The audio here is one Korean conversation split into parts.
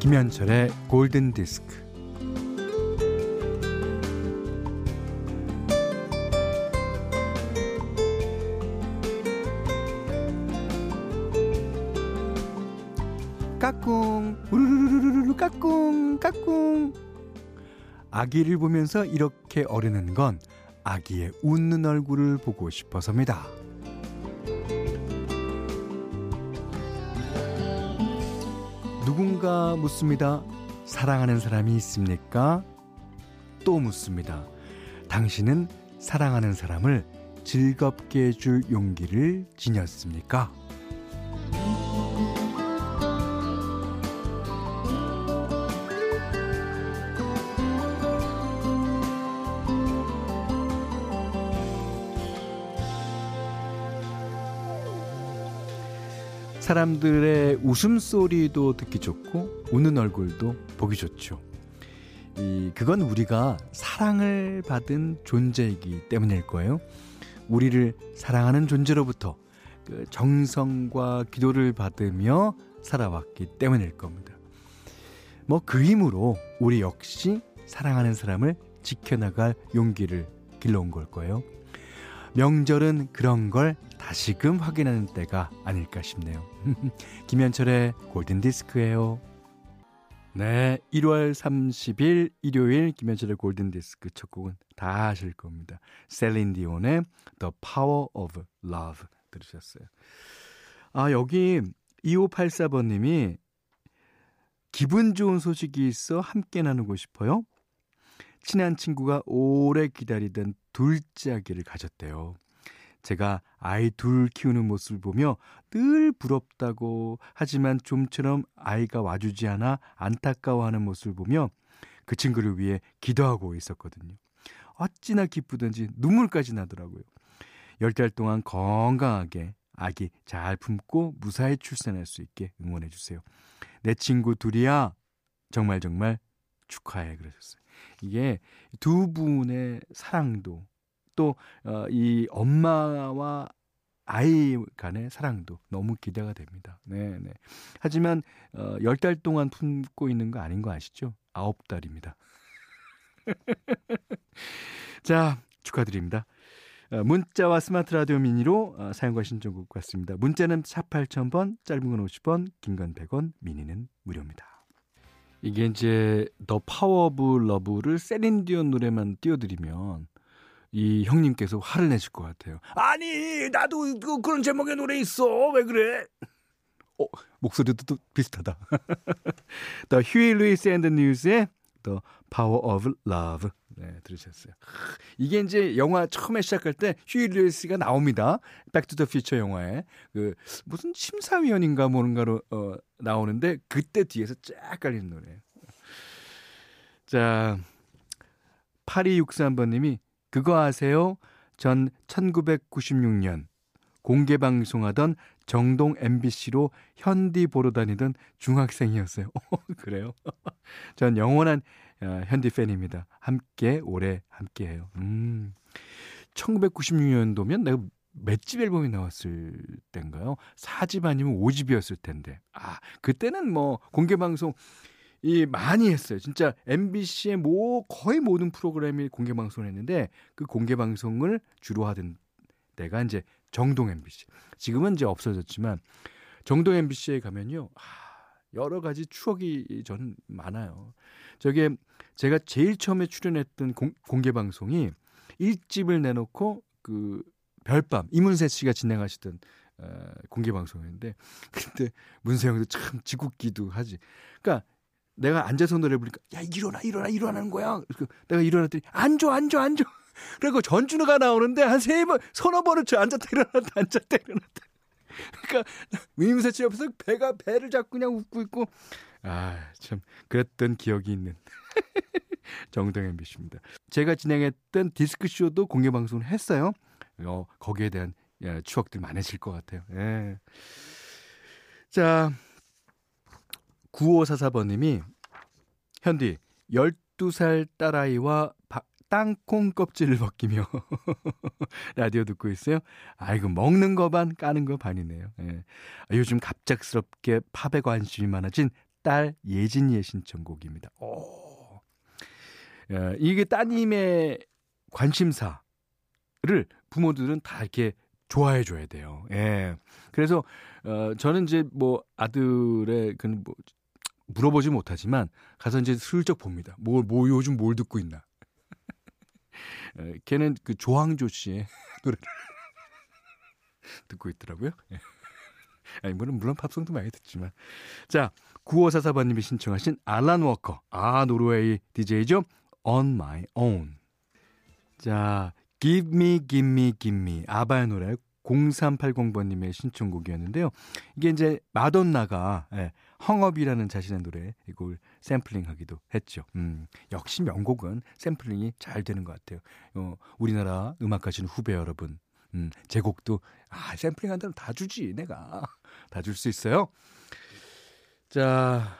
김현철의 골든 디스크. 까꿍 우르르르르 까꿍 까꿍 아기를 보면서 이렇게 어르는 건 아기의 웃는 얼굴을 보고 싶어서입니다. 누군가 묻습니다. 사랑하는 사람이 있습니까? 또 묻습니다. 당신은 사랑하는 사람을 즐겁게 해줄 용기를 지녔습니까? 사람들의 웃음소리도 듣기 좋고 웃는 얼굴도 보기 좋죠. 이 그건 우리가 사랑을 받은 존재이기 때문일 거예요. 우리를 사랑하는 존재로부터 그 정성과 기도를 받으며 살아왔기 때문일 겁니다. 뭐 그 힘으로 우리 역시 사랑하는 사람을 지켜나갈 용기를 길러온 걸 거예요. 명절은 그런 걸 다시금 확인하는 때가 아닐까 싶네요. 김현철의 골든디스크예요. 네, 1월 30일 일요일 김현철의 골든디스크 첫 곡은 다 아실 겁니다. 셀린 디온의 The Power of Love 들으셨어요. 아, 여기 2584번님이 기분 좋은 소식이 있어 함께 나누고 싶어요. 친한 친구가 오래 기다리던 둘째 아기를 가졌대요. 제가 아이 둘 키우는 모습을 보며 늘 부럽다고 하지만 좀처럼 아이가 와주지 않아 안타까워하는 모습을 보며 그 친구를 위해 기도하고 있었거든요. 어찌나 기쁘든지 눈물까지 나더라고요. 열 달 동안 건강하게 아기 잘 품고 무사히 출산할 수 있게 응원해 주세요. 내 친구 둘이야 정말 정말 축하해 그러셨어요. 이게 두 분의 사랑도 또이 어, 엄마와 아이 간의 사랑도 너무 기대가 됩니다. 네, 네. 하지만 어, 10달 동안 품고 있는 거 아닌 거 아시죠? 9달입니다. 자, 축하드립니다. 어, 문자와 스마트 라디오 미니로 어, 사용과 신청곡 같습니다. 문자는 샵 8000번, 짧은 건 50원, 긴 건 100원, 미니는 무료입니다. 이게 이제 The Power of Love를 셀린 디온 노래만 띄워드리면 이 형님께서 화를 내실 것 같아요. 아니 나도 그, 그런 제목의 노래 있어 왜 그래? 어 목소리도 또 비슷하다. 더 휴이 루이스 앤드 뉴스의 The Power of Love 네 들으셨어요. 이게 이제 영화 처음에 시작할 때 휴이 루이스가 나옵니다. Back to the Future 영화에 그 무슨 심사위원인가 뭔가로 어, 나오는데 그때 뒤에서 쫙 깔리는 노래예요. 자 8263번님이 그거 아세요? 전 1996년 공개 방송하던 정동 MBC로 현디 보러 다니던 중학생이었어요. 그래요? 전 영원한 어, 현디 팬입니다. 함께 오래 함께해요. 음. 1996년도면 내가 맷집 앨범이 나왔을 때인가요? 4집 아니면 5집이었을 텐데. 아, 그때는 뭐 공개 방송 이 많이 했어요. 진짜 MBC의 뭐 거의 모든 프로그램이 공개 방송을 했는데 그 공개 방송을 주로 하던 때가 이제 정동 MBC. 지금은 이제 없어졌지만 정동 MBC에 가면요. 아, 여러 가지 추억이 전 많아요. 저게 제가 제일 처음에 출연했던 공, 공개 방송이 일집을 내놓고 그 별밤 이문세 씨가 진행하시던 어, 공개 방송이었는데 그때 문세 형도 참 지국기도 하지. 그러니까 내가 앉아서 노래 부르니까 야 일어나 일어나 일어나는 거야. 그래서 내가 일어났더니 앉아 앉아 앉아. 그리고 전준우가 나오는데 한 세 번 서너 번을 저 앉았다 일어났다 앉았다 일어났다. 그러니까 위임세 씨 옆에서 배가 배를 잡고 그냥 웃고 있고 아 참 그랬던 기억이 있는 정동현 비씨입니다. 제가 진행했던 디스크 쇼도 공개 방송을 했어요. 어, 거기에 대한 예, 추억들 많으실 것 같아요. 예. 자, 9544번님이 현디 1 12살 딸아이와 바, 땅콩 껍질을 벗기며 라디오 듣고 있어요. 아이고 먹는 거 반 까는 거 반이네요. 예. 아, 요즘 갑작스럽게 팝에 관심이 많아진 딸 예진이의 신청곡입니다. 오. 예, 이게 따님의 관심사를 부모들은 다 이렇게 좋아해 줘야 돼요. 예. 그래서 어 저는 이제 뭐 아들의 그뭐 물어보지 못하지만 가서 이제 슬쩍 봅니다. 뭐, 뭐 요즘 뭘 듣고 있나. 에, 걔는 그 조항조 씨의 노래를 듣고 있더라고요. 예. 아니, 물론, 물론 팝송도 많이 듣지만. 자, 9544번님이 신청하신 알란 워커. 아, 노르웨이 DJ죠. On My Own. 자, Give Me, Give Me, Give Me. 아바의 노래 0380번님의 신청곡이었는데요. 이게 이제 마돈나가 예, Hung Up이라는 자신의 노래 이걸 샘플링하기도 했죠. 음, 역시 명곡은 샘플링이 잘 되는 것 같아요. 어, 우리나라 음악 하시는 후배 여러분, 음, 제 곡도 아 샘플링 한다면 다 주지 내가 다 줄 수 있어요. 자,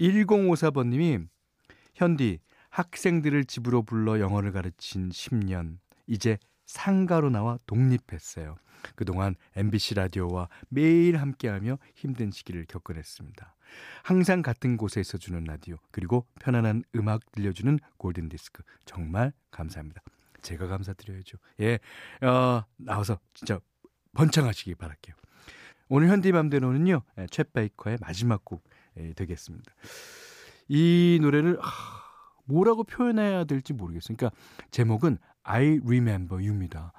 1054번님이 현디 학생들을 집으로 불러 영어를 가르친 10년 이제 상가로 나와 독립했어요. 그동안 MBC 라디오와 매일 함께하며 힘든 시기를 겪어냈습니다. 항상 같은 곳에 있어주는 라디오 그리고 편안한 음악 들려주는 골든 디스크 정말 감사합니다. 제가 감사드려야죠. 예, 어, 나와서 진짜 번창하시기 바랄게요. 오늘 현디맘대로는요 예, 챗 베이커의 마지막 곡 예, 되겠습니다. 이 노래를 하, 뭐라고 표현해야 될지 모르겠어요. 그러니까 제목은 I Remember You입니다.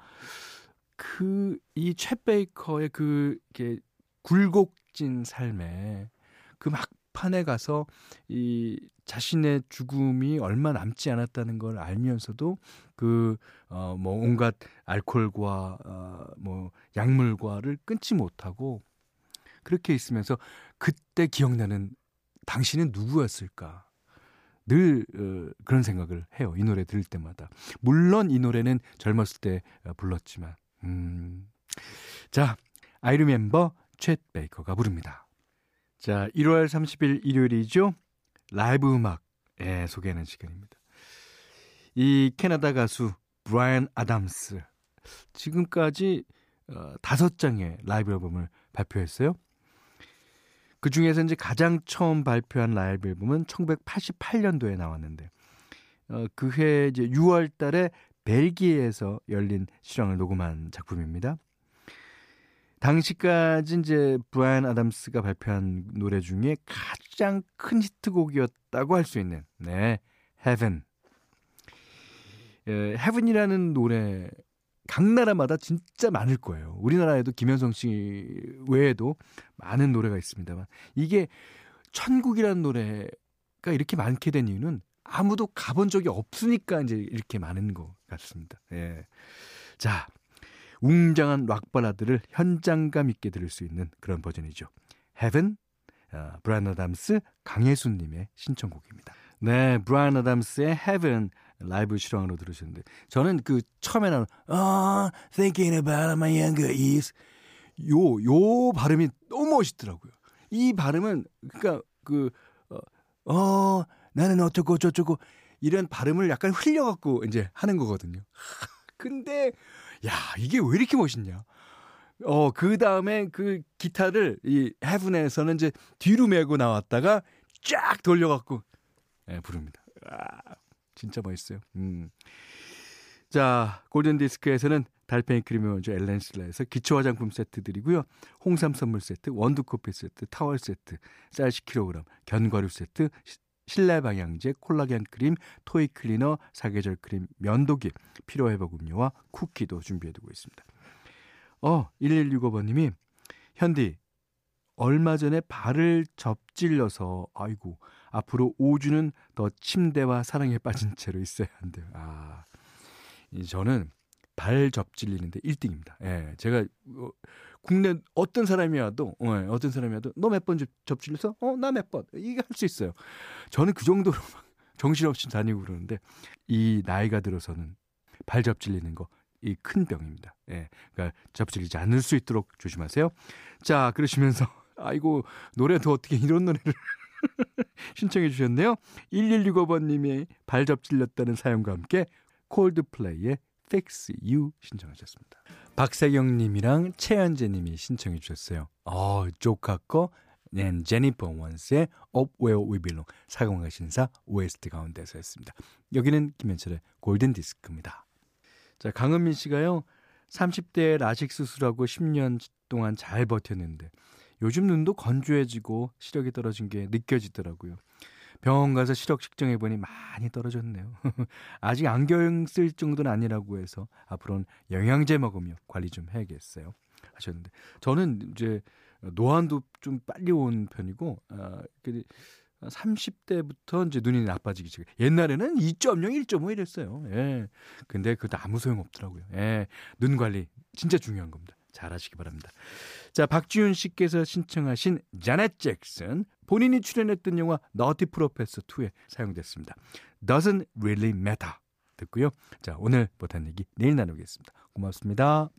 그, 이 챗 베이커의 그, 이게 굴곡진 삶에 그 막판에 가서 이 자신의 죽음이 얼마 남지 않았다는 걸 알면서도 그, 어, 뭐 온갖 알코올과, 어, 뭐 약물과를 끊지 못하고 그렇게 있으면서 그때 기억나는 당신은 누구였을까? 늘 어, 그런 생각을 해요. 이 노래 들을 때마다. 물론 이 노래는 젊었을 때 어, 불렀지만. 음. 자, 아이 리 멤버 챗 베이커가 부릅니다. 자, 1월 30일 일요일이죠. 라이브 음악 예, 소개하는 시간입니다. 이 캐나다 가수 브라이언 아담스 지금까지 어, 다섯 장의 라이브 앨범을 발표했어요. 그 중에서 이제 가장 처음 발표한 라이브 앨범은 1988년도에 나왔는데 어, 그해 이제 6월 달에 벨기에에서 열린 실황을 녹음한 작품입니다. 당시까지 이제 브라이언 아담스가 발표한 노래 중에 가장 큰 히트곡이었다고 할 수 있는 네, Heaven. 에, Heaven이라는 노래 각 나라마다 진짜 많을 거예요. 우리나라에도 김현성 씨 외에도 많은 노래가 있습니다만 이게 천국이라는 노래가 이렇게 많게 된 이유는 아무도 가본 적이 없으니까 이제 이렇게 많은 것 같습니다. 예. 자, 웅장한 락 발라드를 현장감 있게 들을 수 있는 그런 버전이죠. Heaven, 어, 브라이언 아담스, 강혜순님의 신청곡입니다. 네, 브라이언 아담스의 Heaven 라이브 실황으로 들으셨는데 저는 그 처음에 나온 아 oh, thinking about my younger years 요 요 발음이 너무 멋있더라고요. 이 발음은 그러니까 그 어, 어 나는 어쩌고 저쩌고 이런 발음을 약간 흘려 갖고 이제 하는 거거든요. 근데 야 이게 왜 이렇게 멋있냐? 어 그 다음에 그 기타를 이 헤븐에서는 이제 뒤로 메고 나왔다가 쫙 돌려 갖고 예, 부릅니다. 아, 진짜 멋있어요. 음. 자, 골든디스크에서는 달팽이 크림이 먼저 엘렌실라에서 기초 화장품 세트 드리고요. 홍삼 선물 세트, 원두 커피 세트, 타월 세트, 쌀 10kg, 견과류 세트, 실내 방향제, 콜라겐 크림, 토이 클리너, 사계절 크림, 면도기, 피로 회복 음료와 쿠키도 준비해 두고 있습니다. 어, 1165번 님이 현디 얼마 전에 발을 접질려서 아이고 앞으로 5주는 더 침대와 사랑에 빠진 채로 있어야 한대요. 아, 저는 발 접질리는데 1등입니다. 예, 제가 어, 국내 어떤 사람이 와도 어, 어떤 사람이 와도 너 몇 번 접질려서 어 나 몇 번 이게 할 수 있어요. 저는 그 정도로 막 정신없이 다니고 그러는데 이 나이가 들어서는 발 접질리는 거 이 큰 병입니다. 예, 그러니까 접질리지 않을 수 있도록 조심하세요. 자, 그러시면서 아이고 노래도 어떻게 이런 노래를 신청해 주셨네요. 1165번님이 발 접 질렸다는 사연과 함께 콜드플레이의 Fix You 신청하셨습니다. 박세경님이랑 최현재님이 신청해 주셨어요. 어, 조 카커 앤 제니퍼 원스의 Up Where We Belong 사관과 신사 OST 가운데서 했습니다. 여기는 김현철의 골든 디스크입니다. 자, 강은민 씨가요. 30대에 라식 수술하고 10년 동안 잘 버텼는데 요즘 눈도 건조해지고 시력이 떨어진 게 느껴지더라고요. 병원 가서 시력 측정해 보니 많이 떨어졌네요. 아직 안경 쓸 정도는 아니라고 해서 앞으로는 영양제 먹으며 관리 좀 해야겠어요. 하셨는데 저는 이제 노안도 좀 빨리 온 편이고 어, 30대부터 이제 눈이 나빠지기 시작. 옛날에는 2.0, 1.5 이랬어요. 예. 근데 그것도 아무 소용 없더라고요. 예. 눈 관리 진짜 중요한 겁니다. 잘 하시기 바랍니다. 자, 박지윤 씨께서 신청하신 자넷 잭슨 본인이 출연했던 영화 너티 프로페서 2에 사용됐습니다. Doesn't really matter. 듣고요. 자, 오늘 못한 얘기 내일 나누겠습니다. 고맙습니다.